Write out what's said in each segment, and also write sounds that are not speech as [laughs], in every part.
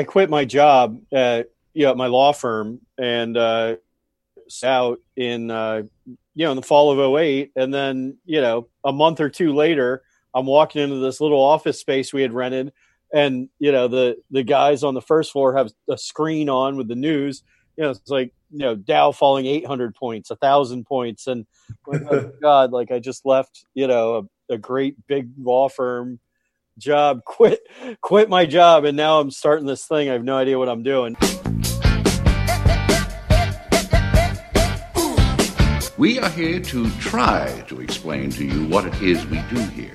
I quit my job at you know, at my law firm and uh, out in uh, you know in the fall of 08 and then you know a month or two later i'm walking into this little office space we had rented. And you know the the guys on the first floor have a screen on with the news. You know it's like you know dow falling 800 points a thousand points. And like, oh [laughs] god like i just left you know a, a great big law firm job [laughs] quit quit my job and now i'm starting this thing i have no idea what i'm doing We are here to try to explain to you what it is we do here.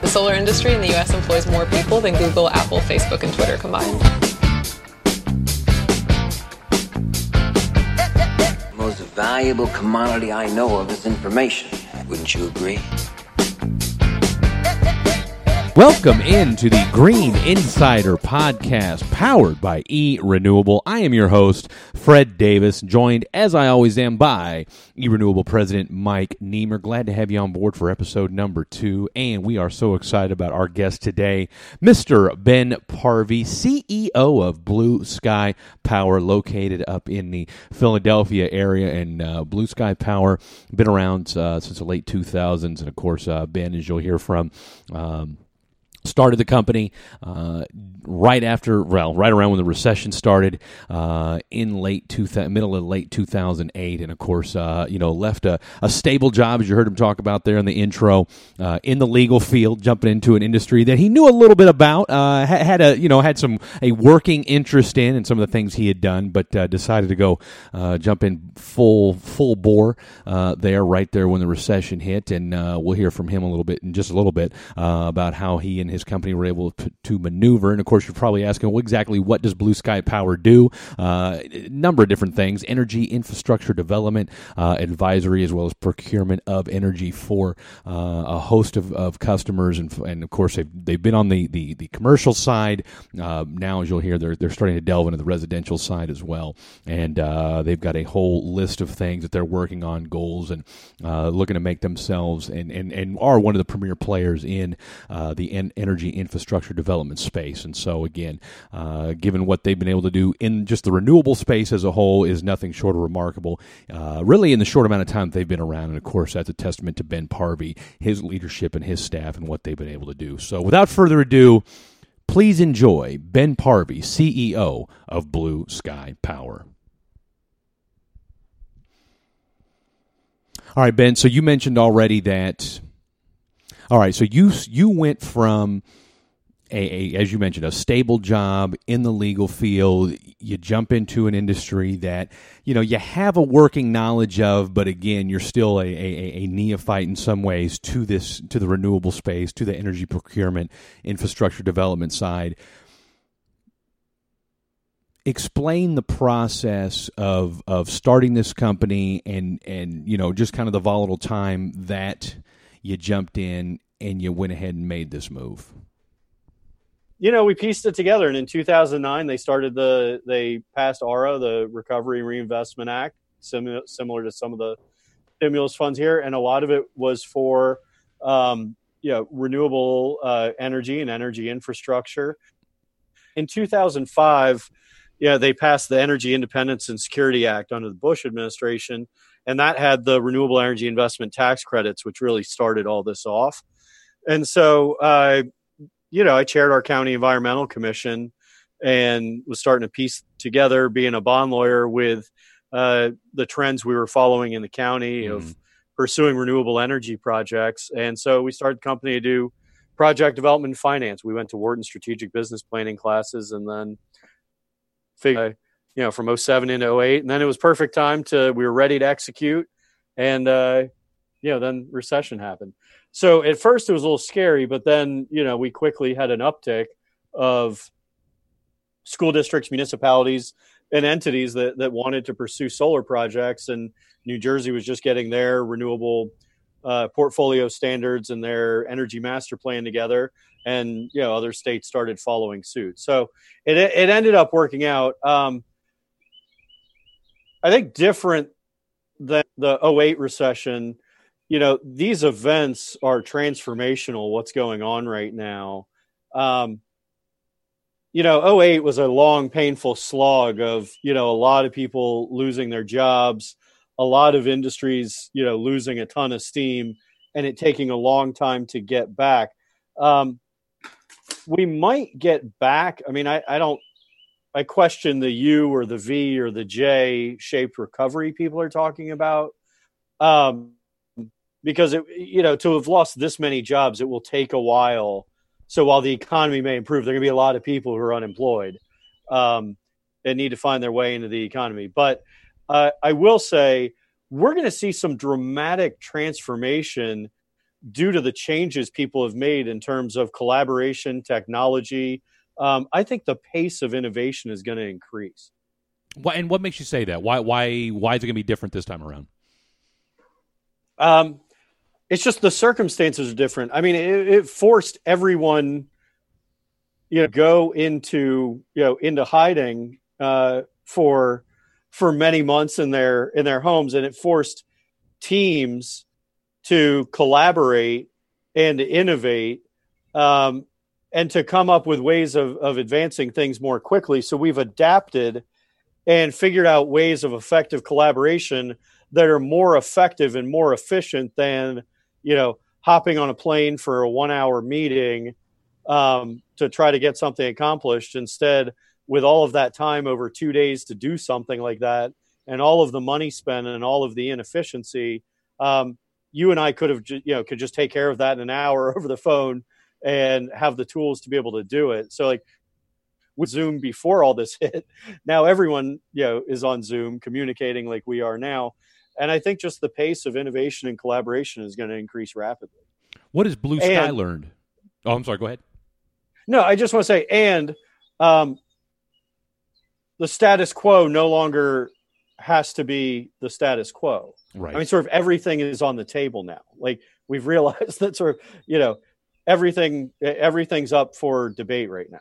The solar industry in the US employs more people than Google, Apple, Facebook, and Twitter combined. The most valuable commodity I know of is information. Wouldn't you agree? Welcome into the Green Insider podcast powered by E Renewable. I am your host, Fred Davis, joined as I always am by E Renewable President Mike Niemer. Glad to have you on board for episode number two. And we are so excited about our guest today, Mr. Ben Parvey, CEO of Blue Sky Power, located up in the Philadelphia area. And uh, Blue Sky Power, been around uh, since the late 2000s. And of course, uh, Ben, as you'll hear from, um, started the company uh, right after well right around when the recession started uh, in late two middle of late 2008 and of course uh, you know left a, a, stable job as you heard him talk about there in the intro uh, in the legal field jumping into an industry that he knew a little bit about uh, had a you know had some a working interest in and some of the things he had done but uh, decided to go jump in full full bore there right there when the recession hit. And we'll hear from him a little bit in just a little bit about how he and his company were able to, to maneuver. And of course, you're probably asking, well, exactly what does Blue Sky Power do? Uh, a number of different things: energy infrastructure development, uh, advisory, as well as procurement of energy for uh, a host of, of customers. And, and of course, they've, they've been on the the, the commercial side. Uh, now, as you'll hear, they're they're starting to delve into the residential side as well. And uh, they've got a whole list of things that they're working on, goals, and uh, looking to make themselves and, and, and are one of the premier players in the en- energy infrastructure development space. And so, again, uh, given what they've been able to do in just the renewable space as a whole, is nothing short of remarkable. Uh, really, in the short amount of time they've been around, and of course, that's a testament to Ben Parvey, his leadership, and his staff, and what they've been able to do. So, without further ado, please enjoy Ben Parvey, CEO of Blue Sky Power. All right, Ben. So you mentioned already that all right, so you you went from a, a, as you mentioned a stable job in the legal field. You jump into an industry that you know you have a working knowledge of, but again, you're still a, a, a neophyte in some ways to this to the renewable space, to the energy procurement, infrastructure development side explain the process of of starting this company and and you know just kind of the volatile time that you jumped in and you went ahead and made this move? You know, we pieced it together, and in 2009 they started the they passed ARRA, the Recovery and Reinvestment Act, similar similar to some of the stimulus funds here, and a lot of it was for um, you know renewable uh, energy and energy infrastructure. In 2005, yeah, they passed the Energy Independence and Security Act under the Bush administration, and that had the renewable energy investment tax credits, which really started all this off. And so, uh, you know, I chaired our county environmental commission and was starting to piece together, being a bond lawyer, with uh, the trends we were following in the county mm. of pursuing renewable energy projects. And so we started the company to do project development and finance. We went to Wharton strategic business planning classes and then figured you know, from 07 into 08. And then it was perfect time to, we were ready to execute. And, uh, you know, then recession happened. So at first it was a little scary, but then, you know, we quickly had an uptick of school districts, municipalities, and entities that, that wanted to pursue solar projects. And New Jersey was just getting their renewable uh, portfolio standards and their energy master plan together. And, you know, other states started following suit. So it, it ended up working out. Um, I think different than the 08 recession, you know, these events are transformational. What's going on right now? Um, you know, 08 was a long, painful slog of, you know, a lot of people losing their jobs, a lot of industries, you know, losing a ton of steam and it taking a long time to get back. Um, we might get back. I mean, I, I don't, I question the U or the V or the J shaped recovery people are talking about. Um, because it, you know, to have lost this many jobs, it will take a while so while the economy may improve, there are going to be a lot of people who are unemployed um, and need to find their way into the economy. But uh, I will say we're going to see some dramatic transformation due to the changes people have made in terms of collaboration, technology. Um, I think the pace of innovation is going to increase. Why, and what makes you say that? Why why why is it going to be different this time around? Um, it's just the circumstances are different. I mean, it, it forced everyone, you know, go into you know into hiding uh, for for many months in their in their homes, and it forced teams to collaborate and to innovate um, and to come up with ways of, of advancing things more quickly. So we've adapted and figured out ways of effective collaboration that are more effective and more efficient than you know, hopping on a plane for a one hour meeting um, to try to get something accomplished. Instead, with all of that time over two days to do something like that and all of the money spent and all of the inefficiency, um, you and I could have, you know, could just take care of that in an hour [laughs] over the phone and have the tools to be able to do it. So, like, with Zoom before all this [laughs] hit, now everyone, you know, is on Zoom communicating like we are now and I think just the pace of innovation and collaboration is going to increase rapidly. What has Blue Sky and, learned? Oh, I'm sorry. Go ahead. No, I just want to say, and um, the status quo no longer has to be the status quo. Right. I mean, sort of everything is on the table now. Like we've realized [laughs] that sort of, you know, everything everything's up for debate right now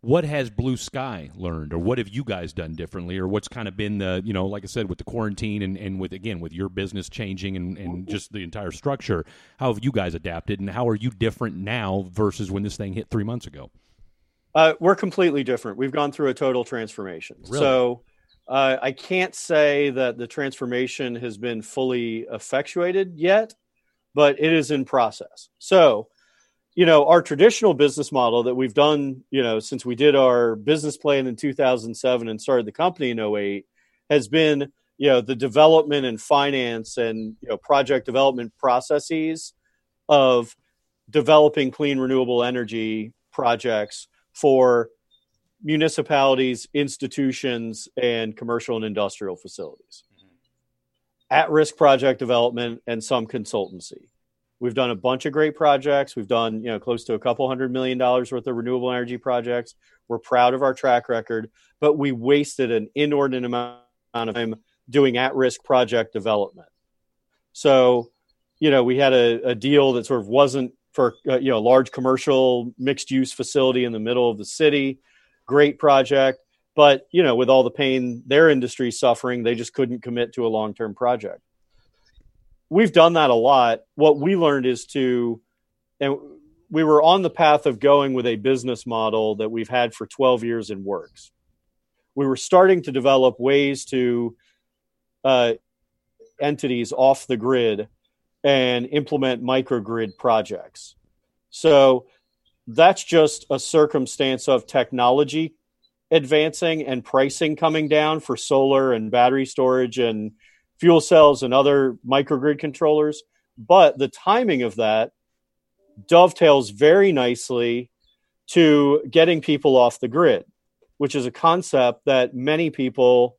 what has Blue Sky learned, or what have you guys done differently, or what's kind of been the, you know, like I said, with the quarantine and, and with again with your business changing and, and just the entire structure, how have you guys adapted, and how are you different now versus when this thing hit three months ago? Uh, we're completely different. We've gone through a total transformation. Really? So uh, I can't say that the transformation has been fully effectuated yet, but it is in process. So you know our traditional business model that we've done you know since we did our business plan in 2007 and started the company in 08 has been you know the development and finance and you know project development processes of developing clean renewable energy projects for municipalities institutions and commercial and industrial facilities mm-hmm. at risk project development and some consultancy We've done a bunch of great projects. We've done, you know, close to a couple hundred million dollars worth of renewable energy projects. We're proud of our track record, but we wasted an inordinate amount of time doing at-risk project development. So, you know, we had a, a deal that sort of wasn't for uh, you know a large commercial mixed-use facility in the middle of the city. Great project, but you know, with all the pain their industry suffering, they just couldn't commit to a long-term project we've done that a lot. What we learned is to, and we were on the path of going with a business model that we've had for 12 years and works. We were starting to develop ways to uh, entities off the grid and implement microgrid projects. So that's just a circumstance of technology advancing and pricing coming down for solar and battery storage and fuel cells and other microgrid controllers. But the timing of that dovetails very nicely to getting people off the grid, which is a concept that many people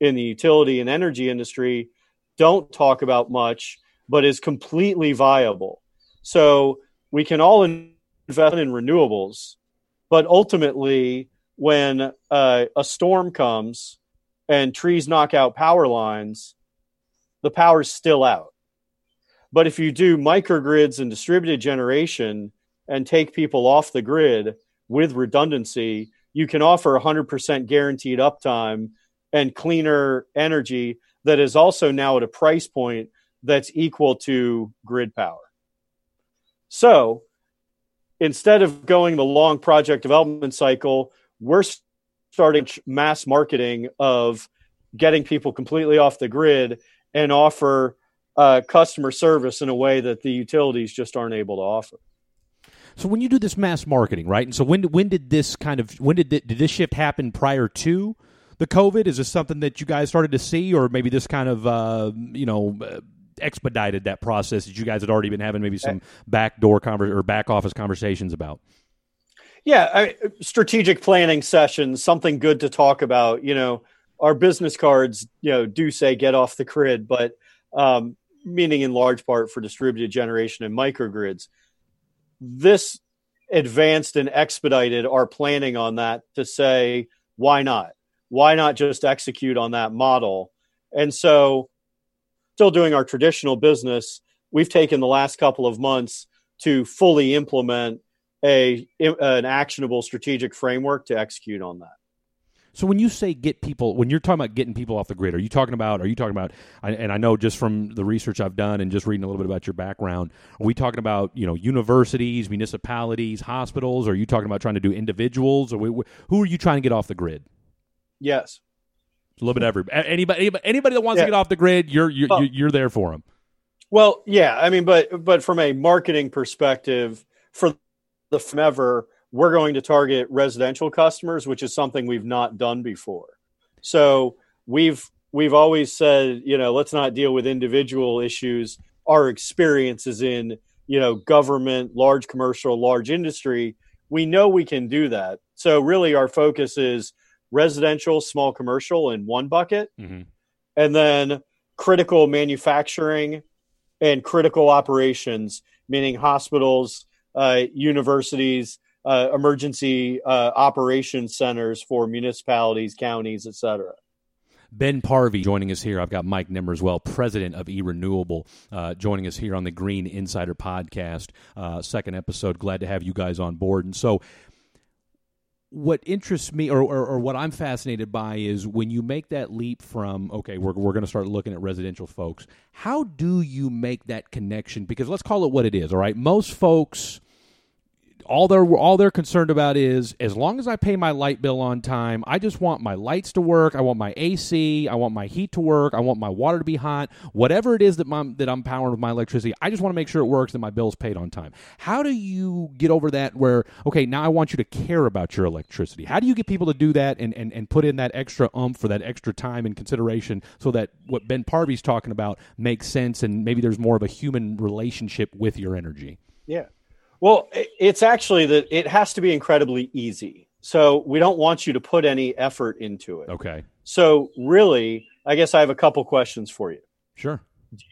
in the utility and energy industry don't talk about much, but is completely viable. So we can all invest in renewables, but ultimately, when uh, a storm comes and trees knock out power lines, the power's still out. But if you do microgrids and distributed generation and take people off the grid with redundancy, you can offer 100% guaranteed uptime and cleaner energy that is also now at a price point that's equal to grid power. So instead of going the long project development cycle, we're starting mass marketing of getting people completely off the grid and offer uh, customer service in a way that the utilities just aren't able to offer. So when you do this mass marketing, right? And so when when did this kind of when did did this shift happen prior to the COVID? Is this something that you guys started to see, or maybe this kind of uh, you know uh, expedited that process that you guys had already been having maybe some backdoor conver- or back office conversations about? Yeah, I, strategic planning sessions, something good to talk about. You know, our business cards, you know, do say get off the grid, but um, meaning in large part for distributed generation and microgrids. This advanced and expedited our planning on that to say why not? Why not just execute on that model? And so still doing our traditional business we've taken the last couple of months to fully implement a an actionable strategic framework to execute on that so when you say get people, when you're talking about getting people off the grid, are you talking about? Are you talking about? And I know just from the research I've done and just reading a little bit about your background, are we talking about you know universities, municipalities, hospitals? Or are you talking about trying to do individuals? Or who are you trying to get off the grid? Yes, a little bit every anybody anybody, anybody that wants yeah. to get off the grid, you're you're, you're there for them. Well, yeah, I mean, but but from a marketing perspective, for the forever we're going to target residential customers, which is something we've not done before. So we've we've always said, you know, let's not deal with individual issues. Our experience is in, you know, government, large commercial, large industry. We know we can do that. So really our focus is residential, small commercial in one bucket. Mm-hmm. And then critical manufacturing and critical operations, meaning hospitals, uh, universities, uh, emergency uh, operations centers for municipalities, counties, et cetera. Ben Parvey joining us here. I've got Mike Nimmer as well, president of eRenewable, uh, joining us here on the Green Insider podcast, uh, second episode. Glad to have you guys on board. And so, what interests me or, or, or, what I'm fascinated by is when you make that leap from, okay, we're, we're going to start looking at residential folks, how do you make that connection? Because let's call it what it is, all right? Most folks all they're all they're concerned about is as long as I pay my light bill on time, I just want my lights to work, I want my AC, I want my heat to work, I want my water to be hot, whatever it is that my, that I'm powering with my electricity, I just want to make sure it works and my bill's paid on time. How do you get over that where okay, now I want you to care about your electricity. How do you get people to do that and and, and put in that extra umph for that extra time and consideration so that what Ben Parvey's talking about makes sense and maybe there's more of a human relationship with your energy? Yeah. Well, it's actually that it has to be incredibly easy. So we don't want you to put any effort into it. Okay. So really, I guess I have a couple questions for you. Sure.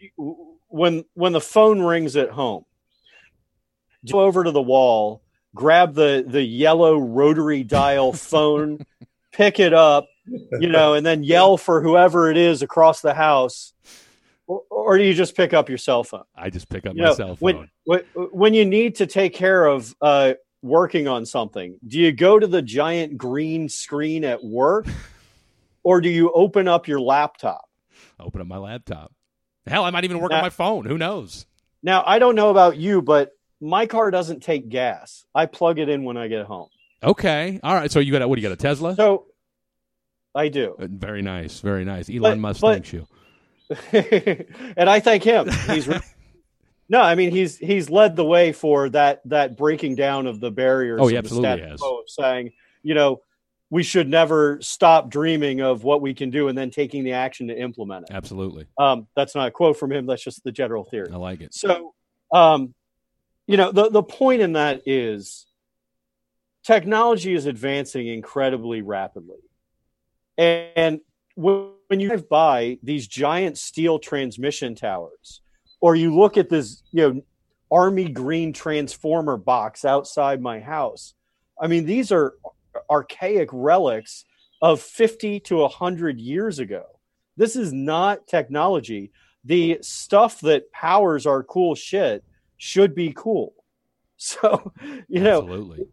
You, when when the phone rings at home, go over to the wall, grab the the yellow rotary dial [laughs] phone, pick it up, you know, and then yell for whoever it is across the house or, or, do you just pick up your cell phone? I just pick up you my know, cell phone. When, when you need to take care of uh, working on something, do you go to the giant green screen at work, [laughs] or do you open up your laptop? Open up my laptop. Hell, I might even work now, on my phone. Who knows? Now I don't know about you, but my car doesn't take gas. I plug it in when I get home. Okay, all right. So you got a, what? Do you got a Tesla? So I do. Uh, very nice, very nice. Elon but, Musk but, thanks you. [laughs] and I thank him. He's [laughs] no, I mean he's he's led the way for that that breaking down of the barriers. Oh, he absolutely has. Of saying, you know, we should never stop dreaming of what we can do and then taking the action to implement it. Absolutely. Um, that's not a quote from him. That's just the general theory. I like it. So, um, you know, the the point in that is technology is advancing incredibly rapidly, and when you drive by these giant steel transmission towers, or you look at this, you know, army green transformer box outside my house, I mean, these are archaic relics of 50 to 100 years ago. This is not technology. The stuff that powers our cool shit should be cool. [laughs] So, you know, Absolutely.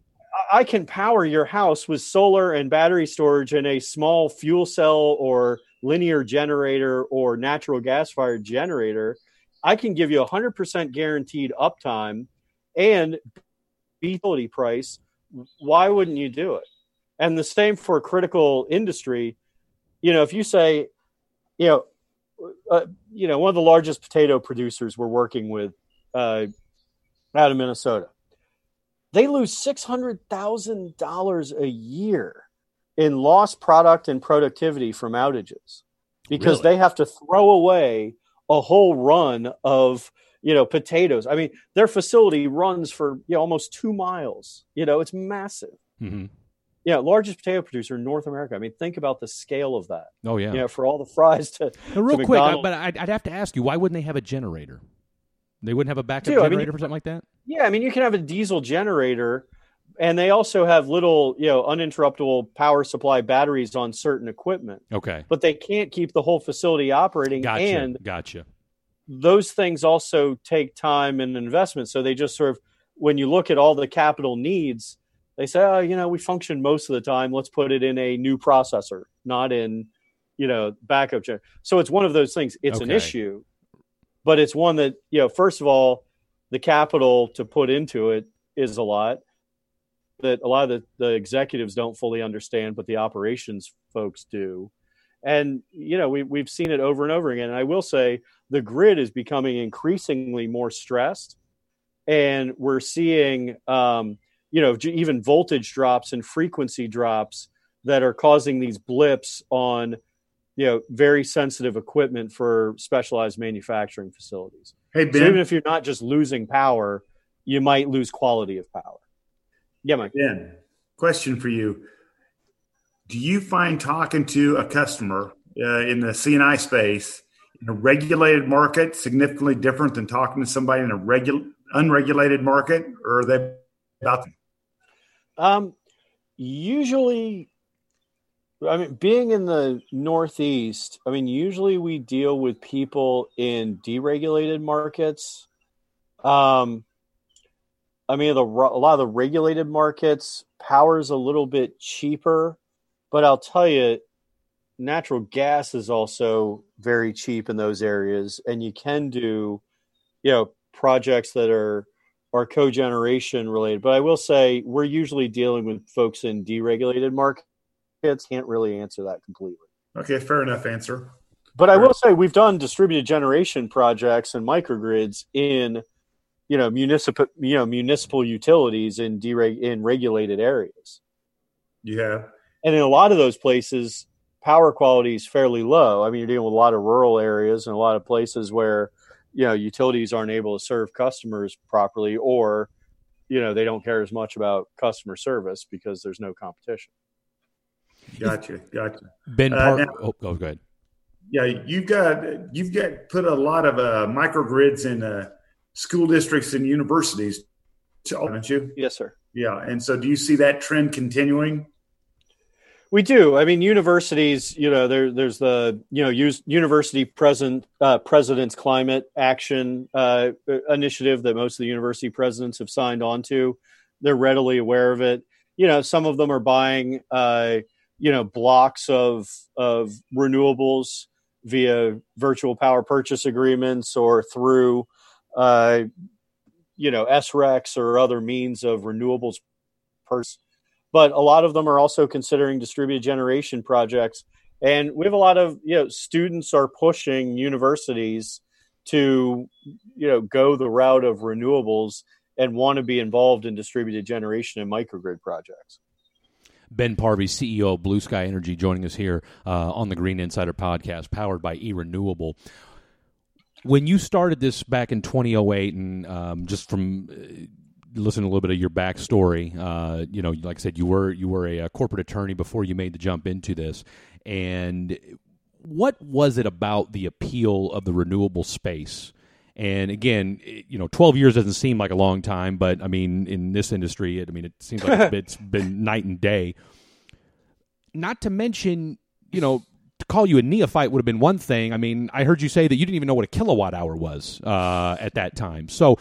I can power your house with solar and battery storage and a small fuel cell or linear generator or natural gas fired generator I can give you a hundred percent guaranteed uptime and utility price. Why wouldn't you do it? And the same for critical industry. You know, if you say, you know, uh, you know, one of the largest potato producers we're working with uh, out of Minnesota, they lose six hundred thousand dollars a year in lost product and productivity from outages because Really? they have to throw away a whole run of you know potatoes. I mean, their facility runs for you know, almost two miles. You know, it's massive. mm-hmm. Yeah, largest potato producer in North America. I mean, think about the scale of that. Oh yeah. You know, for all the fries to Now, real to quick, I, but I'd, I'd have to ask you, why wouldn't they have a generator? They wouldn't have a backup Dude, I mean, generator for something like that. Yeah, I mean, you can have a diesel generator, and they also have little, you know, uninterruptible power supply batteries on certain equipment, Okay, but they can't keep the whole facility operating. gotcha, And gotcha. those things also take time and investment. So they just sort of, when you look at all the capital needs, they say, oh, you know, we function most of the time. Let's put it in a new processor, not in, you know, backup. Gen-. So it's one of those things. It's an issue, but it's one that, you know, first of all, the capital to put into it is a lot that a lot of the, the executives don't fully understand, but the operations folks do. And, you know, we, we've seen it over and over again. And I will say the grid is becoming increasingly more stressed. And we're seeing, um, you know, even voltage drops and frequency drops that are causing these blips on, you know, very sensitive equipment for specialized manufacturing facilities. Hey So even if you're not just losing power, you might lose quality of power. Yeah, Mike. Ben, question for you: Do you find talking to a customer uh, in the C&I space in a regulated market significantly different than talking to somebody in a regu- unregulated market, or are they about? Um, usually, I mean, being in the Northeast, I mean, usually we deal with people in deregulated markets. Um, I mean, the a lot of the regulated markets, power is a little bit cheaper, but I'll tell you, natural gas is also very cheap in those areas, and you can do, you know, projects that are are cogeneration related. But I will say we're usually dealing with folks in deregulated markets. Kids can't really answer that completely. Okay, fair enough answer. But I will say we've done distributed generation projects and microgrids in, you know, municipal, you know, municipal utilities in dereg- in regulated areas. Yeah. And in a lot of those places, power quality is fairly low. I mean, you're dealing with a lot of rural areas and a lot of places where, you know, utilities aren't able to serve customers properly, or, you know, they don't care as much about customer service because there's no competition. Gotcha, gotcha. Ben, Uh, Par- now- oh, oh, go ahead. Yeah, you've got you've got put a lot of uh, microgrids in uh, school districts and universities, haven't you? Yes, sir. Yeah, and so do you see that trend continuing? We do. I mean, universities. You know, there, there's the you know use, university present uh, president's climate action uh, initiative that most of the university presidents have signed on to. They're readily aware of it. You know, some of them are buying uh, you know blocks of of renewables via virtual power purchase agreements or through uh, you know SRECs or other means of renewables but a lot of them are also considering distributed generation projects. And we have a lot of you know students are pushing universities to you know go the route of renewables and want to be involved in distributed generation and microgrid projects Ben Parvey, CEO of Blue Sky Energy, joining us here uh, on the Green Insider podcast, powered by eRenewable. When you started this back in 2008, and um, just from uh, listening a little bit of your backstory, uh, you know, like I said, you were you were a, uh corporate attorney before you made the jump into this, and what was it about the appeal of the renewable space? And again, it- you know, 12 years doesn't seem like a long time, but I mean, in this industry, it, I mean, it seems like it's [laughs] been, it's been night and day. Not to mention, you know, to call you a neophyte would have been one thing. I mean, I heard you say that you didn't even know what a kilowatt hour was uh, at that time. So,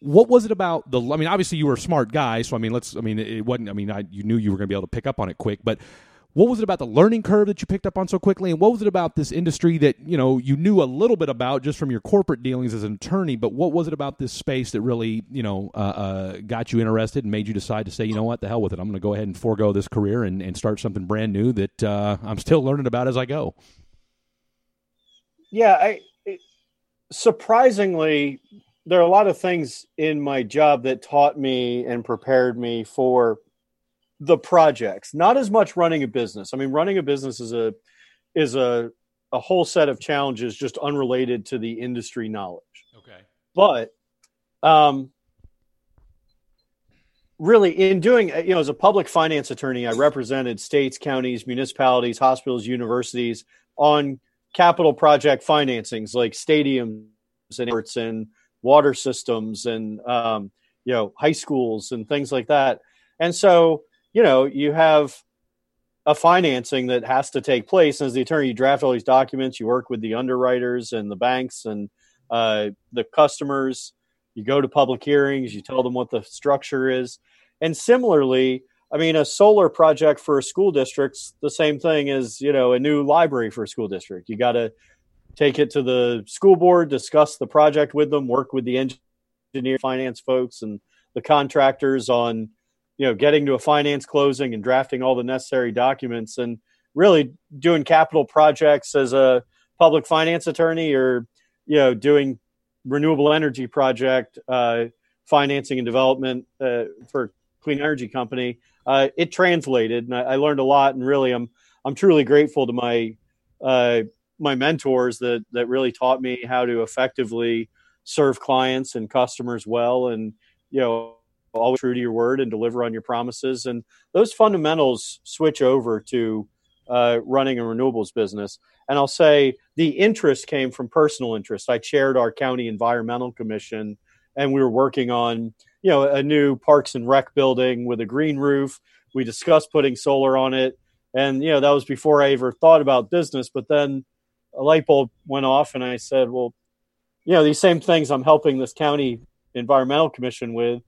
what was it about the? I mean, obviously you were a smart guy, so I mean, let's. I mean, it wasn't. I mean, I, you knew you were going to be able to pick up on it quick, but what was it about the learning curve that you picked up on so quickly, and what was it about this industry that you know you knew a little bit about just from your corporate dealings as an attorney? But what was it about this space that really you know uh, uh, got you interested and made you decide to say, you know what, the hell with it, I'm going to go ahead and forego this career and, and start something brand new that uh, I'm still learning about as I go. Yeah, I it, surprisingly there are a lot of things in my job that taught me and prepared me for the projects not as much running a business. I mean running a business is a is a a whole set of challenges just unrelated to the industry knowledge. Okay. But um really in doing you know as a public finance attorney i represented states counties municipalities hospitals universities on capital project financings like stadiums and airports and water systems and um, you know high schools and things like that. And so you know, you have a financing that has to take place. And as the attorney, you draft all these documents, you work with the underwriters and the banks and uh, the customers. You go to public hearings, you tell them what the structure is. And similarly, I mean, a solar project for a school district's the same thing as, you know, a new library for a school district. You got to take it to the school board, discuss the project with them, work with the engineer, finance folks, and the contractors on you know getting to a finance closing and drafting all the necessary documents and really doing capital projects as a public finance attorney or you know doing renewable energy project uh, financing and development uh, for clean energy company uh, it translated and I, I, learned a lot and really i'm i'm truly grateful to my uh, my mentors that that really taught me how to effectively serve clients and customers well and you know always true to your word and deliver on your promises. And those fundamentals switch over to uh, running a renewables business. And I'll say the interest came from personal interest. I chaired our county environmental commission, and we were working on you know a new parks and rec building with a green roof. We discussed putting solar on it, and you know that was before I ever thought about business. But then a light bulb went off, and I said, well, you know these same things I'm helping this county environmental commission with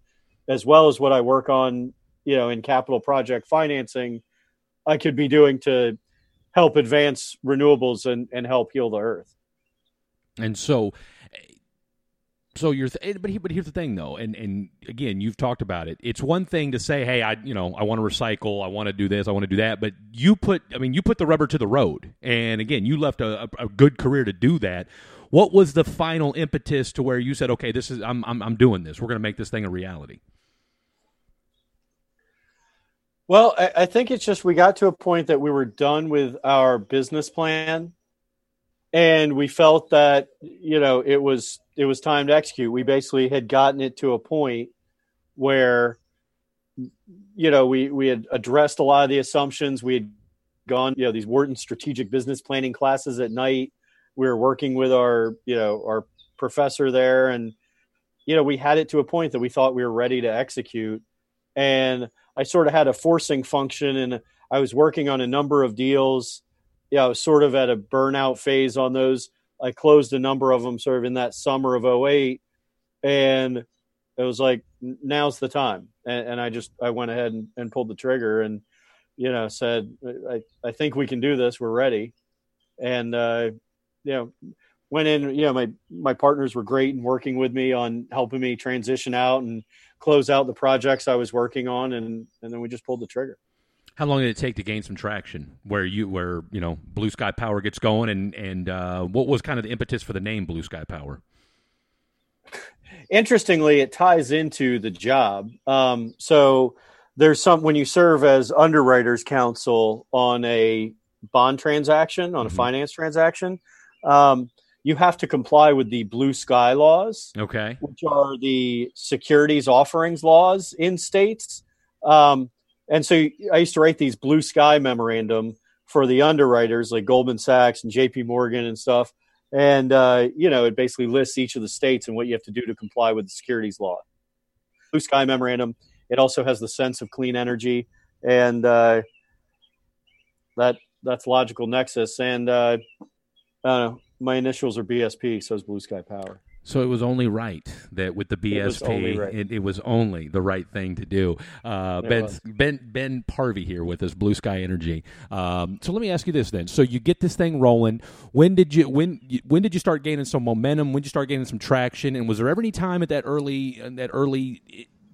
as well as what I work on, you know, in capital project financing, I could be doing to help advance renewables and, and help heal the earth. And so, so you're, th- eh, but, he, but here's the thing though, and and again, you've talked about it. It's one thing to say, hey, I you know I want to recycle, I want to do this, I want to do that, but you put, I mean, you put the rubber to the road, and again, you left a, a, a good career to do that. What was the final impetus to where you said, okay, this is I'm I'm, I'm doing this. We're going to make this thing a reality. Well, I, I think it's just we got to a point that we were done with our business plan. And we felt that you know it was it was time to execute. We basically had gotten it to a point where you know we we had addressed a lot of the assumptions. We had gone you know these wharton strategic business planning classes at night. We were working with our you know our professor there. And you know we had it to a point that we thought we were ready to execute. And I sort of had a forcing function and I was working on a number of deals. Yeah, I was sort of at a burnout phase on those. I closed a number of them sort of in that summer of 08 and it was like now's the time and, and i just i went ahead and, and, pulled the trigger and you know said I, I think we can do this we're ready and uh you know went in you know my my partners were great in working with me on helping me transition out and close out the projects I was working on, and and then we just pulled the trigger. How long did it take to gain some traction? Where you where you know Blue Sky Power gets going, and and uh, what was kind of the impetus for the name Blue Sky Power? Interestingly, it ties into the job. Um, so there's some when you serve as underwriters counsel on a bond transaction on a mm-hmm. finance transaction. Um, you have to comply with the blue sky laws. Okay. Which are the securities offerings laws in states. Um, and so I used to write these blue sky memorandum for the underwriters like Goldman Sachs and JP Morgan and stuff. And, uh, you know, it basically lists each of the states and what you have to do to comply with the securities law. Blue sky memorandum. It also has the sense of clean energy. And uh, that that's logical nexus. And uh, I don't know my initials are BSP, so is Blue Sky Power. So it was only right that with the BSP, It was only right. it, it was only the right thing to do. Uh, ben, was. ben Ben Parvey here with us, Blue Sky Energy. Um, so let me ask you this then: so you get this thing rolling. When did you when when did you start gaining some momentum? When did you start gaining some traction? And was there ever any time at that early that early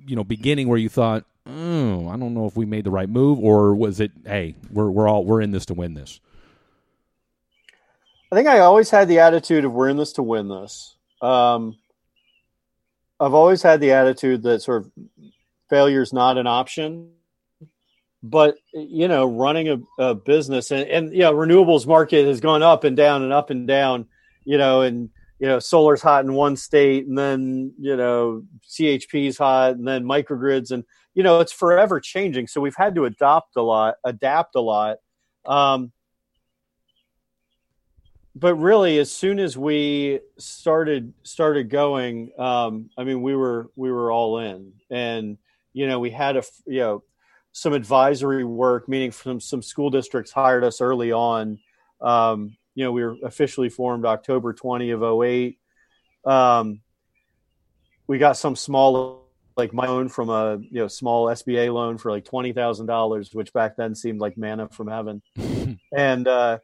you know beginning where you thought, oh, I don't know if we made the right move, or was it, hey, we're we're all we're in this to win this? I think I always had the attitude of we're in this to win this. Um, I've always had the attitude that sort of failure is not an option. But you know, running a, a business and, and you know, renewables market has gone up and down and up and down. You know, and you know, solar's hot in one state, and then you know, CHP's hot, and then microgrids, and you know, it's forever changing. So we've had to adopt a lot, adapt a lot. Um, but really as soon as we started started going um, i mean we were we were all in. And you know we had a you know some advisory work meaning from some school districts hired us early on. Um, you know we were officially formed october 20 of 08 um, we got some small like my loan from a you know small sba loan for like $20000 which back then seemed like manna from heaven. [laughs] And uh,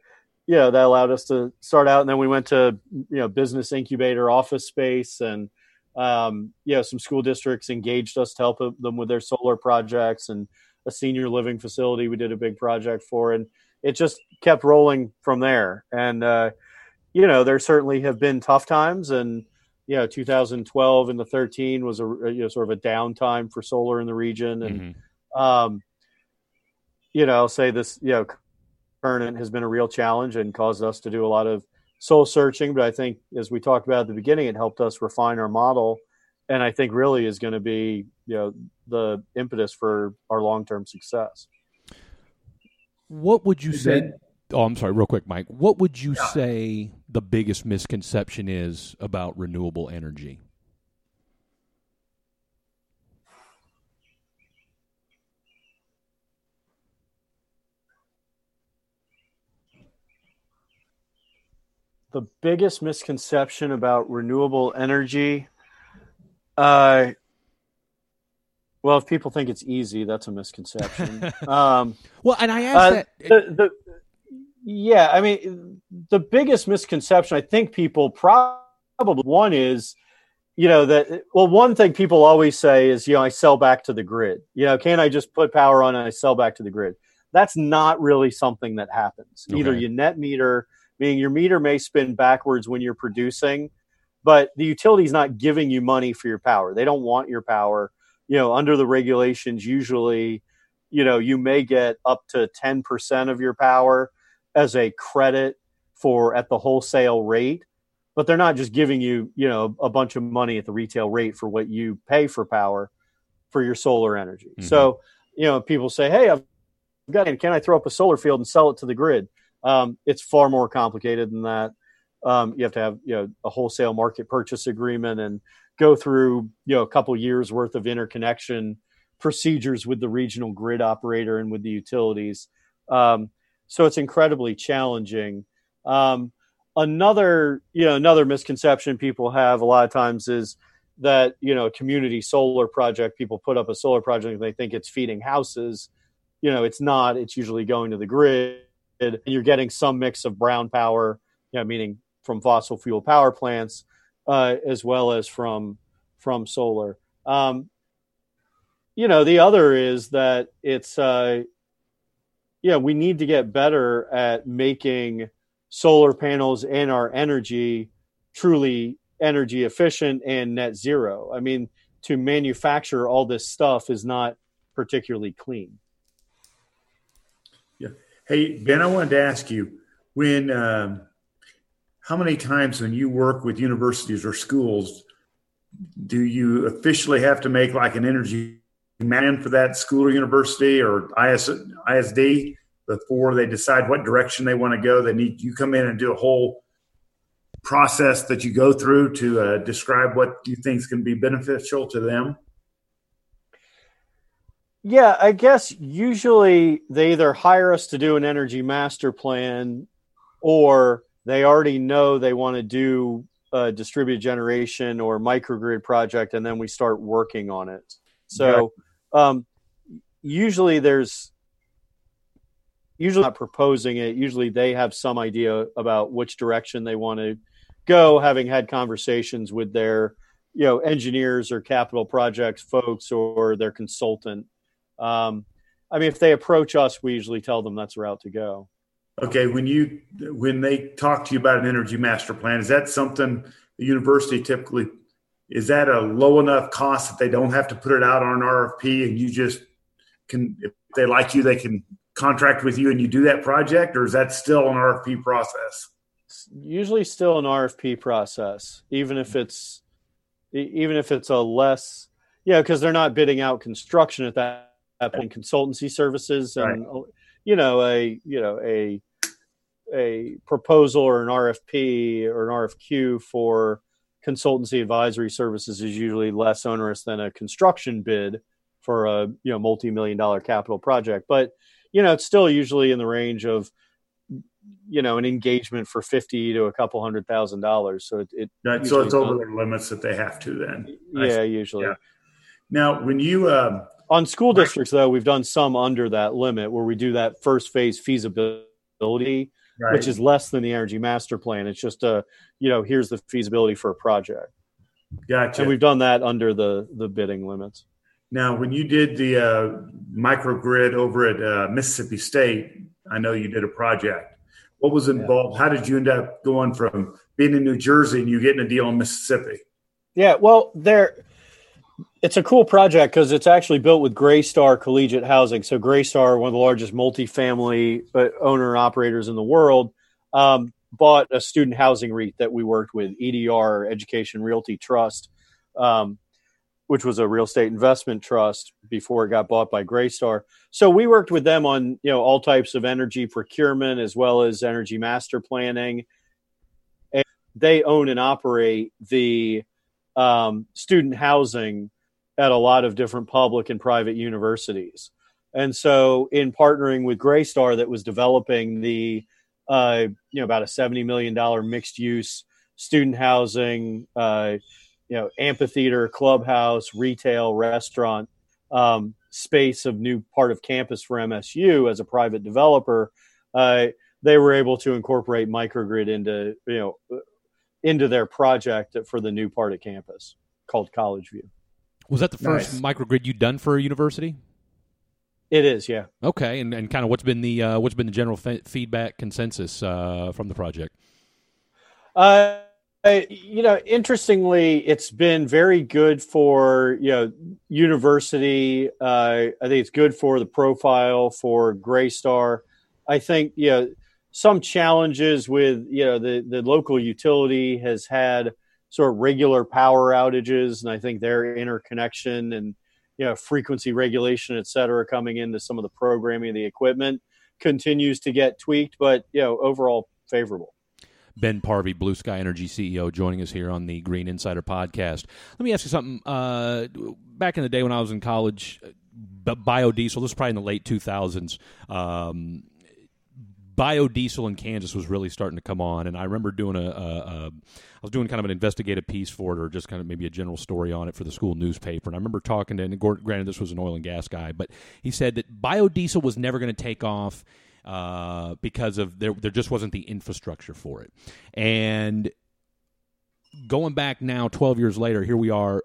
you know that allowed us to start out and then we went to you know business incubator office space and um, you know some school districts engaged us to help them with their solar projects and a senior living facility we did a big project for. And it just kept rolling from there. And uh, you know there certainly have been tough times. And you know 2012 and the 13 was a you know sort of a downtime for solar in the region. And Mhm. um, you know, I'll say this, you know, current has been a real challenge and caused us to do a lot of soul searching. But I think, as we talked about at the beginning, it helped us refine our model, and I think really is going to be, you know, the impetus for our long term success. What would you say? Ben? Oh, I'm sorry, real quick, Mike. What would you say the biggest misconception is about renewable energy? The biggest misconception about renewable energy, uh, well, if people think it's easy, that's a misconception. [laughs] um, Well, and I Uh, asked that. the, the, yeah, I mean, the biggest misconception I think people probably one is, you know, that well, one thing people always say is, you know, I sell back to the grid. You know, can't I just put power on and I sell back to the grid? That's not really something that happens. Either you net meter, meaning your meter may spin backwards when you're producing, but the utility's not giving you money for your power. They don't want your power. You know, under the regulations, usually, you know, you may get up to 10% of your power as a credit for at the wholesale rate but they're not just giving you you know a bunch of money at the retail rate for what you pay for power for your solar energy Mhm. so you know people say hey i've got it. can i throw up a solar field and sell it to the grid um, it's far more complicated than that. Um, you have to have you know a wholesale market purchase agreement and go through you know a couple years worth of interconnection procedures with the regional grid operator and with the utilities. Um, so it's incredibly challenging. Um, another you know another misconception people have a lot of times is that you know a community solar project people put up a solar project and they think it's feeding houses. You know it's not. It's usually going to the grid and you're getting some mix of brown power you know meaning from fossil fuel power plants uh, as well as from from solar um, you know the other is that it's uh, yeah we need to get better at making solar panels and our energy truly energy efficient and net zero. I mean, to manufacture all this stuff is not particularly clean. Hey, Ben, I wanted to ask you when, um, how many times when you work with universities or schools, do you officially have to make like an energy plan for that school or university or IS, ISD before they decide what direction they want to go? They need you come in and do a whole process that you go through to uh, describe what you think is going to be beneficial to them. Yeah, I guess usually they either hire us to do an energy master plan or they already know they want to do a distributed generation or microgrid project, and then we start working on it. So um, usually there's usually not proposing it. Usually they have some idea about which direction they want to go, having had conversations with their you know engineers or capital projects folks or their consultant. Um, I mean, if they approach us, we usually tell them that's the route to go. Okay, when you when they talk to you about an energy master plan, is that something the university typically is that a low enough cost that they don't have to put it out on an RFP and you just can if they like you they can contract with you and you do that project or is that still an RFP process? Usually still an RFP process, even if it's even if it's a less yeah because they're not bidding out construction at that, point consultancy services and right. you know a you know a a proposal or an RFP or an RFQ for consultancy advisory services is usually less onerous than a construction bid for a you know multi-million dollar capital project. But you know it's still usually in the range of you know an engagement for 50 to a couple hundred thousand dollars. So it, it right, so it's over their limits that they have to then yeah usually. Yeah. now when you um, on school districts though we've done some under that limit where we do that first phase feasibility right. which is less than the energy master plan it's just a you know here's the feasibility for a project gotcha and we've done that under the the bidding limits now when you did the uh, microgrid over at uh, mississippi state i know you did a project what was involved? Yeah. How did you end up going from being in New Jersey and you getting a deal in Mississippi? Yeah, well, there it's a cool project because it's actually built with Greystar Collegiate Housing. So Greystar, one of the largest multifamily uh, owner operators in the world, um, bought a student housing REIT that we worked with, EDR Education Realty Trust. Um, which was a real estate investment trust before it got bought by Greystar. So we worked with them on you know all types of energy procurement as well as energy master planning. And they own and operate the um, student housing at a lot of different public and private universities. And so, in partnering with Greystar, that was developing the uh, you know about a seventy million dollar mixed use student housing. Uh, you know amphitheater, clubhouse, retail, restaurant um, space of new part of campus for MSU as a private developer. Uh, they were able to incorporate microgrid into you know into their project for the new part of campus called College View. Was that the first nice. microgrid you'd done for a university? It is, yeah. Okay, and, and kind of what's been the uh, what's been the general feedback consensus uh, from the project? Uh, you know, interestingly, it's been very good for you know university. Uh, I think it's good for the profile for Greystar. I think you know some challenges with you know the the local utility has had sort of regular power outages, and I think their interconnection and you know frequency regulation, et cetera, coming into some of the programming of the equipment continues to get tweaked, but you know overall favorable. Ben Parvey, Blue Sky Energy CEO, joining us here on the Green Insider podcast. Let me ask you something. Uh, back in the day when I was in college, biodiesel, this was probably in the late 2000s. Um, biodiesel in Kansas was really starting to come on, and I remember doing a, a, a I was doing kind of an investigative piece for it, or just kind of maybe a general story on it for the school newspaper. And I remember talking to, and granted, this was an oil and gas guy, but he said that biodiesel was never going to take off uh, because of there there just wasn't the infrastructure for it. And going back now 12 years later, here we are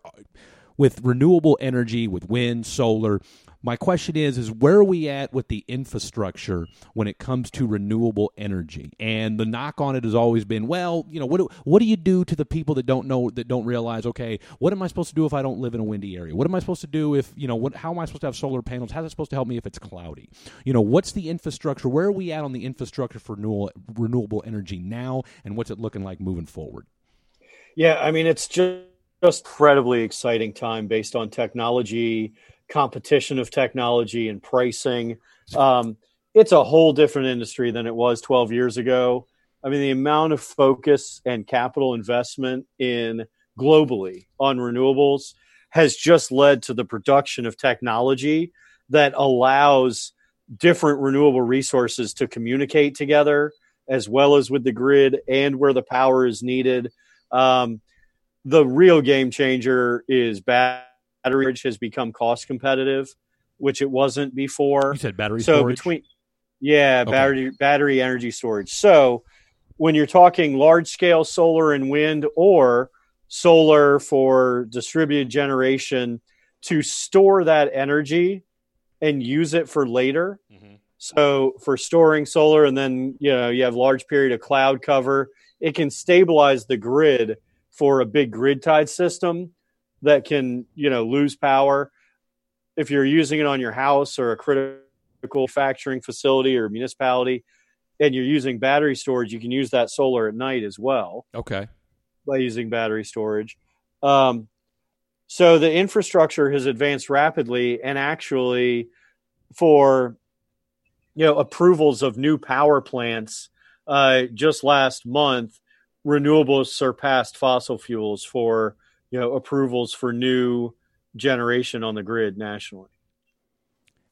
with renewable energy, with wind, solar, my question is is where are we at with the infrastructure when it comes to renewable energy? And the knock on it has always been, well, you know, what do, what do you do to the people that don't know that don't realize, okay, what am I supposed to do if I don't live in a windy area? What am I supposed to do if, you know, what how am I supposed to have solar panels? How's it supposed to help me if it's cloudy? You know, what's the infrastructure? Where are we at on the infrastructure for renewable renewable energy now and what's it looking like moving forward? Yeah, I mean, it's just just incredibly exciting time based on technology competition of technology and pricing. Um, it's a whole different industry than it was 12 years ago. I mean, the amount of focus and capital investment in globally on renewables has just led to the production of technology that allows different renewable resources to communicate together as well as with the grid and where the power is needed Um, the real game changer is battery storage has become cost competitive, which it wasn't before. You said battery so storage. between yeah Okay. battery battery energy storage so when you're talking large scale solar and wind or solar for distributed generation to store that energy and use it for later Mhm. so for storing solar and then you know you have large period of cloud cover it can stabilize the grid for a big grid tied system that can you know lose power if you're using it on your house or a critical manufacturing facility or municipality and you're using battery storage you can use that solar at night as well Okay. by using battery storage um, so the infrastructure has advanced rapidly and actually for you know approvals of new power plants uh, just last month renewables surpassed fossil fuels for you know approvals for new generation on the grid nationally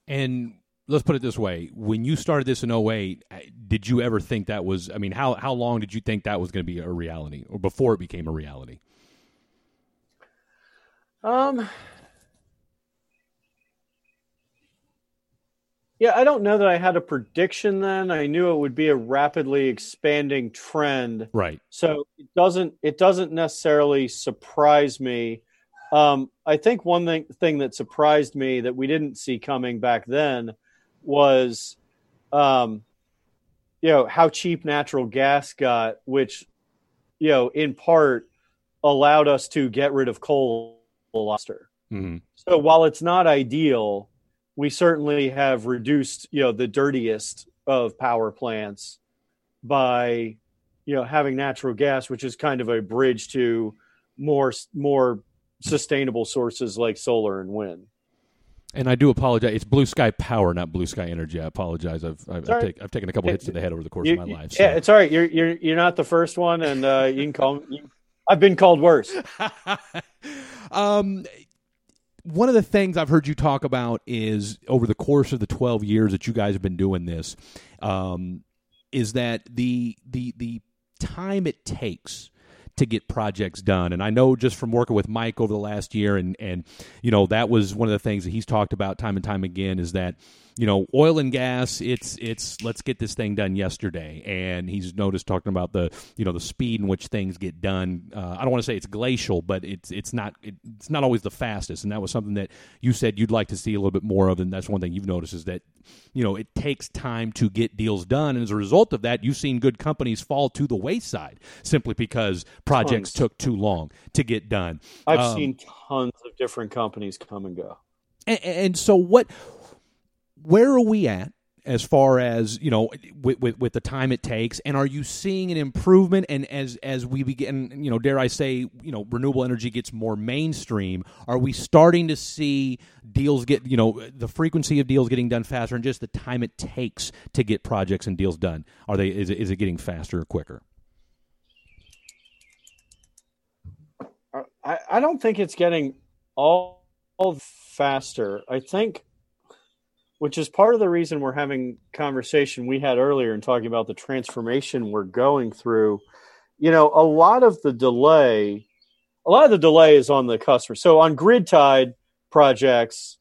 And let's put it this way: when you started this in 08, uh, did you ever think that was? I mean, how how long did you think that was going to be a reality, or before it became a reality? Um. Yeah, I don't know that I had a prediction then. I knew it would be a rapidly expanding trend. Right. So it doesn't it doesn't necessarily surprise me. Um, I think one thing thing that surprised me that we didn't see coming back then was, um, you know, how cheap natural gas got, which, you know, in part allowed us to get rid of coal faster. hmm So while it's not ideal, we certainly have reduced, you know, the dirtiest of power plants by, you know, having natural gas, which is kind of a bridge to more more sustainable sources like solar and wind. And I do apologize. It's Blue Sky Power, not Blue Sky Energy. I apologize. I've I've, I've, take, I've taken a couple It- hits to the head over the course You- of my life. Yeah, it's all right. You're you're you're not the first one, and uh, you can call. You, I've been called worse. [laughs] um, one of the things I've heard you talk about is over the course of the 12 years that you guys have been doing this, um, is that the the the time it takes to get projects done. And I know just from working with Mike over the last year, and and you know that was one of the things that he's talked about time and time again is that you know oil and gas it's it's let's get this thing done yesterday. And he's noticed talking about the you know the speed in which things get done. Uh, i don't want to say it's glacial but it's it's not it's not always the fastest. And that was something that you said you'd like to see a little bit more of. And that's one thing you've noticed is that you know it takes time to get deals done. And as a result of that you've seen good companies fall to the wayside simply because projects Tons. took too long to get done. I've Um, seen tons of different companies come and go. and, and so what where are we at as far as you know with, with with the time it takes? And are you seeing an improvement? And as as we begin you know dare i say you know renewable energy gets more mainstream are we starting to see deals get you know the frequency of deals getting done faster and just the time it takes to get projects and deals done? Are they is it, is it getting faster or quicker? I, I don't think it's getting all, all faster. I think, which is part of the reason we're having conversation we had earlier and talking about the transformation we're going through. You know, a lot of the delay, a lot of the delay is on the customer. So on grid tied projects,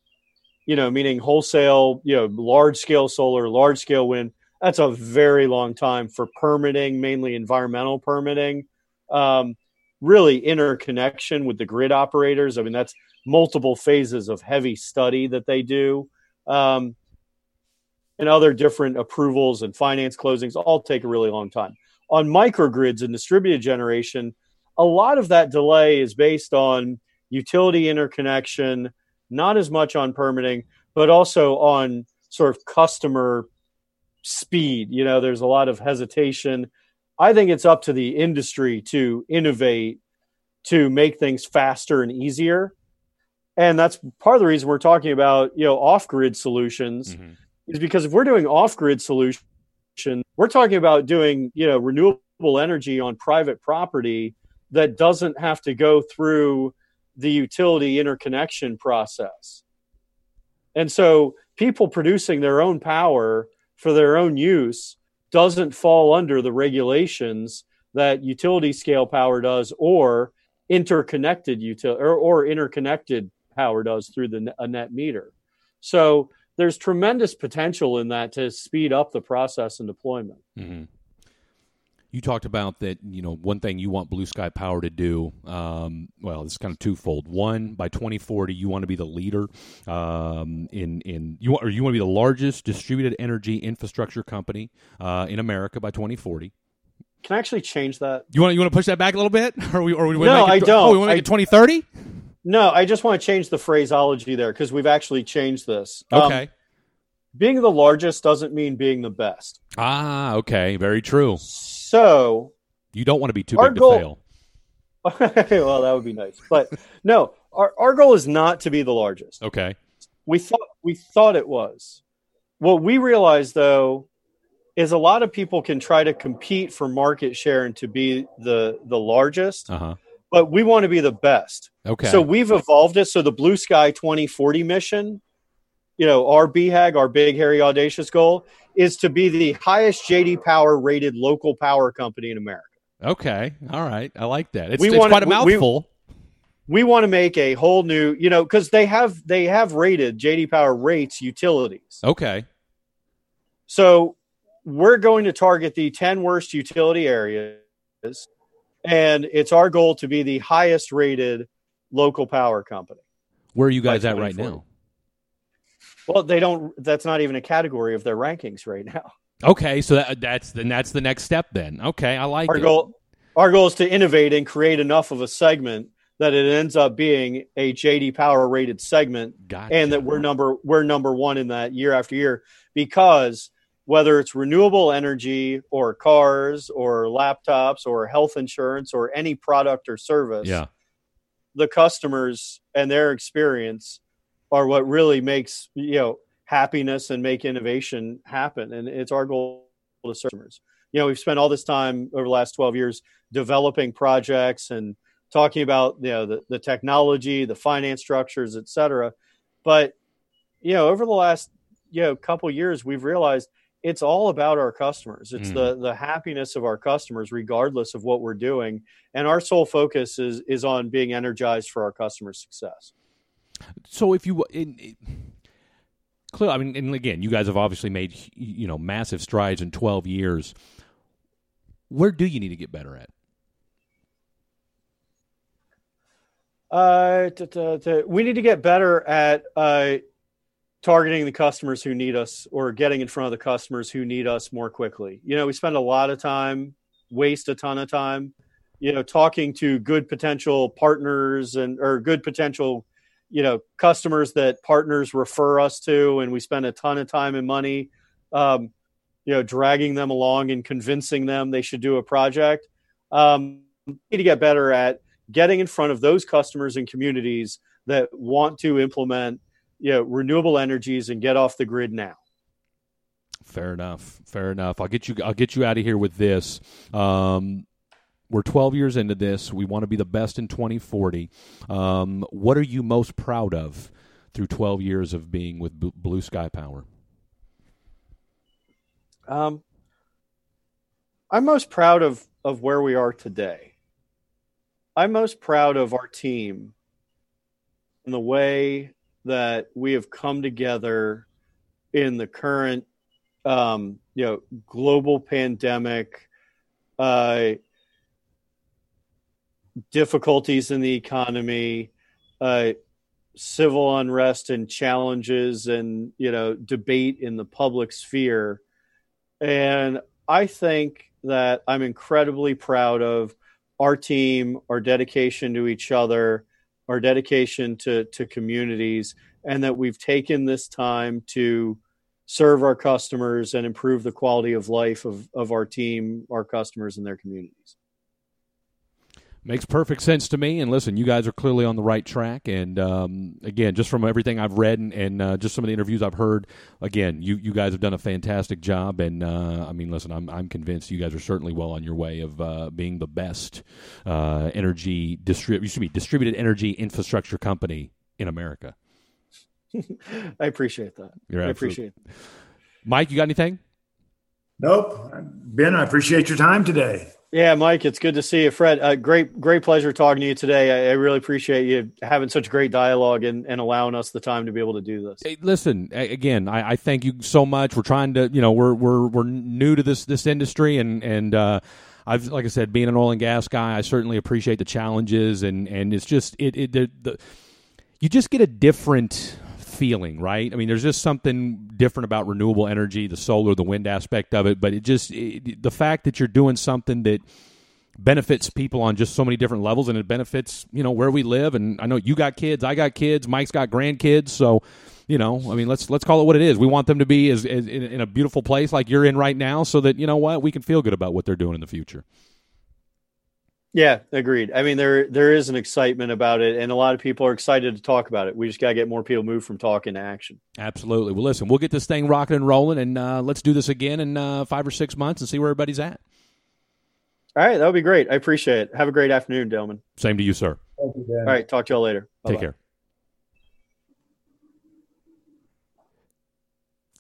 you know, meaning wholesale, you know, large scale solar, large scale wind. That's a very long time for permitting, mainly environmental permitting. Um, really interconnection with the grid operators. I mean, that's multiple phases of heavy study that they do. Um, and other different approvals and finance closings all take a really long time. On microgrids and distributed generation, a lot of that delay is based on utility interconnection, not as much on permitting, but also on sort of customer speed. You know, there's a lot of hesitation. I think it's up to the industry to innovate to make things faster and easier. And that's part of the reason we're talking about, you know, off-grid solutions mm-hmm. is because if we're doing off-grid solution, we're talking about doing, you know, renewable energy on private property that doesn't have to go through the utility interconnection process. And so people producing their own power for their own use doesn't fall under the regulations that utility scale power does or interconnected utility or, or interconnected power does through the a net meter. So there's tremendous potential in that to speed up the process and deployment. Mm-hmm. You talked about that. You know, one thing you want Blue Sky Power to do. Um, well, it's kind of twofold. One, by 2040, you want to be the leader um, in in you want, or you want to be the largest distributed energy infrastructure company uh, in America by 2040. Can I actually change that? You want you want to push that back a little bit, [laughs] or we or we no, I don't. Oh, we want to make I, it 2030. No, I just want to change the phraseology there because we've actually changed this. Okay. Um, being the largest doesn't mean being the best. Ah, okay, very true. So you don't want to be too big goal, to fail. [laughs] well, that would be nice, but [laughs] no, our our goal is not to be the largest. Okay. We thought we thought it was. What we realized though is a lot of people can try to compete for market share and to be the the largest. Uh-huh but we want to be the best. Okay. So we've evolved it. So the Blue Sky 2040 mission, you know, our BHAG, our big, hairy, audacious goal is to be the highest JD Power rated local power company in America. Okay. All right. I like that. It's, we it's want, quite a mouthful. We, we want to make a whole new, you know, because they have they have rated JD Power rates utilities. Okay. So we're going to target the 10 worst utility areas and it's our goal to be the highest rated local power company. Where are you guys at right now? Well, they don't. That's not even a category of their rankings right now. Okay, so that, that's then that's the next step. Then okay, I like our it. goal. Our goal is to innovate and create enough of a segment that it ends up being a JD Power rated segment, gotcha. and that we're number we're number one in that year after year because whether it's renewable energy or cars or laptops or health insurance or any product or service, yeah. the customers and their experience are what really makes you know happiness and make innovation happen. And it's our goal to serve customers. You know, we've spent all this time over the last 12 years developing projects and talking about you know the, the technology, the finance structures, et cetera. But you know, over the last you know couple years, we've realized it's all about our customers. It's mm. the the happiness of our customers, regardless of what we're doing. And our sole focus is is on being energized for our customers' success. So, if you in, in, clearly, I mean, and again, you guys have obviously made you know massive strides in twelve years. Where do you need to get better at? Uh, t- t- t- we need to get better at uh, targeting the customers who need us or getting in front of the customers who need us more quickly. You know, we spend a lot of time, waste a ton of time, you know, talking to good potential partners and or good potential, you know, customers that partners refer us to, and we spend a ton of time and money, um, you know, dragging them along and convincing them they should do a project. Um, need to get better at getting in front of those customers and communities that want to implement you know, renewable energies and get off the grid now. Fair enough. Fair enough. I'll get you. I'll get you out of here with this. Um, we're 12 years into this. We want to be the best in 2040. Um, what are you most proud of through 12 years of being with B- Blue Sky Power? Um, I'm most proud of of where we are today. I'm most proud of our team and the way that we have come together in the current um, you know global pandemic uh, difficulties in the economy uh, civil unrest and challenges and you know debate in the public sphere. And i think that i'm incredibly proud of our team our dedication to each other our dedication to, to communities, and that we've taken this time to serve our customers and improve the quality of life of, of our team, our customers, and their communities. Makes perfect sense to me. And listen, you guys are clearly on the right track. And um, again, just from everything I've read and, and uh, just some of the interviews I've heard, again, you, you guys have done a fantastic job. And uh, I mean, listen, I'm, I'm convinced you guys are certainly well on your way of uh, being the best uh, energy used to be distributed energy infrastructure company in America. [laughs] I appreciate that. You're I appreciate it. Mike, you got anything? Nope. Ben, I appreciate your time today. Yeah, Mike, it's good to see you, Fred. Uh, great, great pleasure talking to you today. I, I, really appreciate you having such great dialogue and, and allowing us the time to be able to do this. Hey, listen, again, I, I, thank you so much. We're trying to, you know, we're we're we're new to this this industry, and and uh, I've like I said, being an oil and gas guy, I certainly appreciate the challenges, and and it's just it, it the, the you just get a different feeling, right? I mean, there's just something different about renewable energy, the solar, the wind aspect of it, but it just it, the fact that you're doing something that benefits people on just so many different levels and it benefits, you know, where we live and I know you got kids, I got kids, Mike's got grandkids, so you know, I mean, let's let's call it what it is. We want them to be as, as in, in a beautiful place like you're in right now so that, you know what, we can feel good about what they're doing in the future. Yeah, agreed. I mean, there there is an excitement about it, and a lot of people are excited to talk about it. We just got to get more people moved from talking to action. Absolutely. Well, listen, we'll get this thing rocking and rolling, and uh, let's do this again in uh, five or six months and see where everybody's at. All right, that would be great. I appreciate it. Have a great afternoon, Delman. Same to you, sir. You, All right, talk to y'all later. Bye-bye. Take care.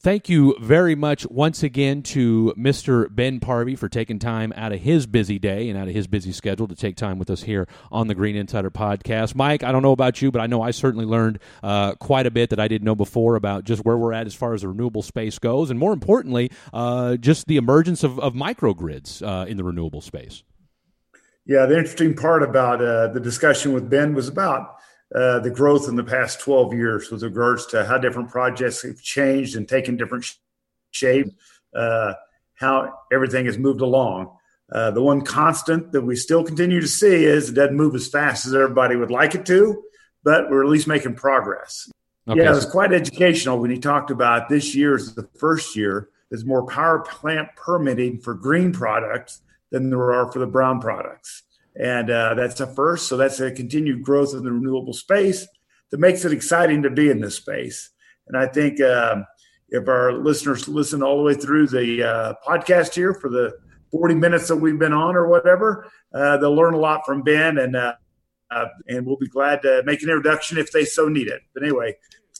Thank you very much once again to Mr. Ben Parvey for taking time out of his busy day and out of his busy schedule to take time with us here on the Green Insider podcast. Mike, I don't know about you, but I know I certainly learned uh, quite a bit that I didn't know before about just where we're at as far as the renewable space goes, and more importantly, uh, just the emergence of, of microgrids uh, in the renewable space. Yeah, the interesting part about uh, the discussion with Ben was about the growth in the past 12 years with regards to how different projects have changed and taken different shape, uh, how everything has moved along. Uh, the one constant that we still continue to see is it doesn't move as fast as everybody would like it to, but we're at least making progress. Okay. Yeah, it was quite educational when he talked about this year is the first year there's more power plant permitting for green products than there are for the brown products. And uh, that's a first. So that's a continued growth in the renewable space that makes it exciting to be in this space. And I think um, if our listeners listen all the way through the uh, podcast here for the 40 minutes that we've been on or whatever, uh, they'll learn a lot from Ben and uh, uh, and we'll be glad to make an introduction if they so need it. But anyway,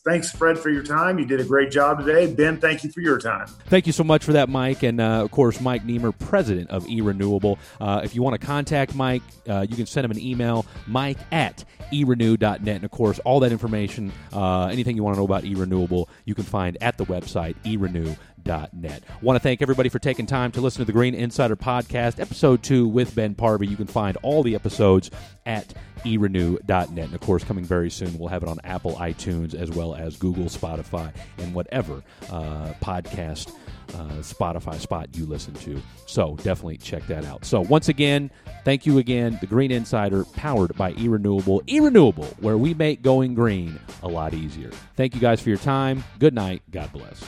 thanks, Fred, for your time. You did a great job today. Ben, thank you for your time. Thank you so much for that, Mike. And uh, of course, Mike Niemer, president of eRenewable. Uh, if you want to contact Mike, uh, you can send him an email, mike at erenew.net. And of course, all that information, uh, anything you want to know about eRenewable, you can find at the website erenew.net. Net. Want to thank everybody for taking time to listen to the Green Insider Podcast, episode two with Ben Parvey. You can find all the episodes at erenew.net. And of course, coming very soon, we'll have it on Apple iTunes as well as Google, Spotify, and whatever uh, podcast. Uh, Spotify spot you listen to. So definitely check that out. So once again, thank you again. The Green Insider, powered by eRenewable. eRenewable, where we make going green a lot easier. Thank you guys for your time. Good night. God bless.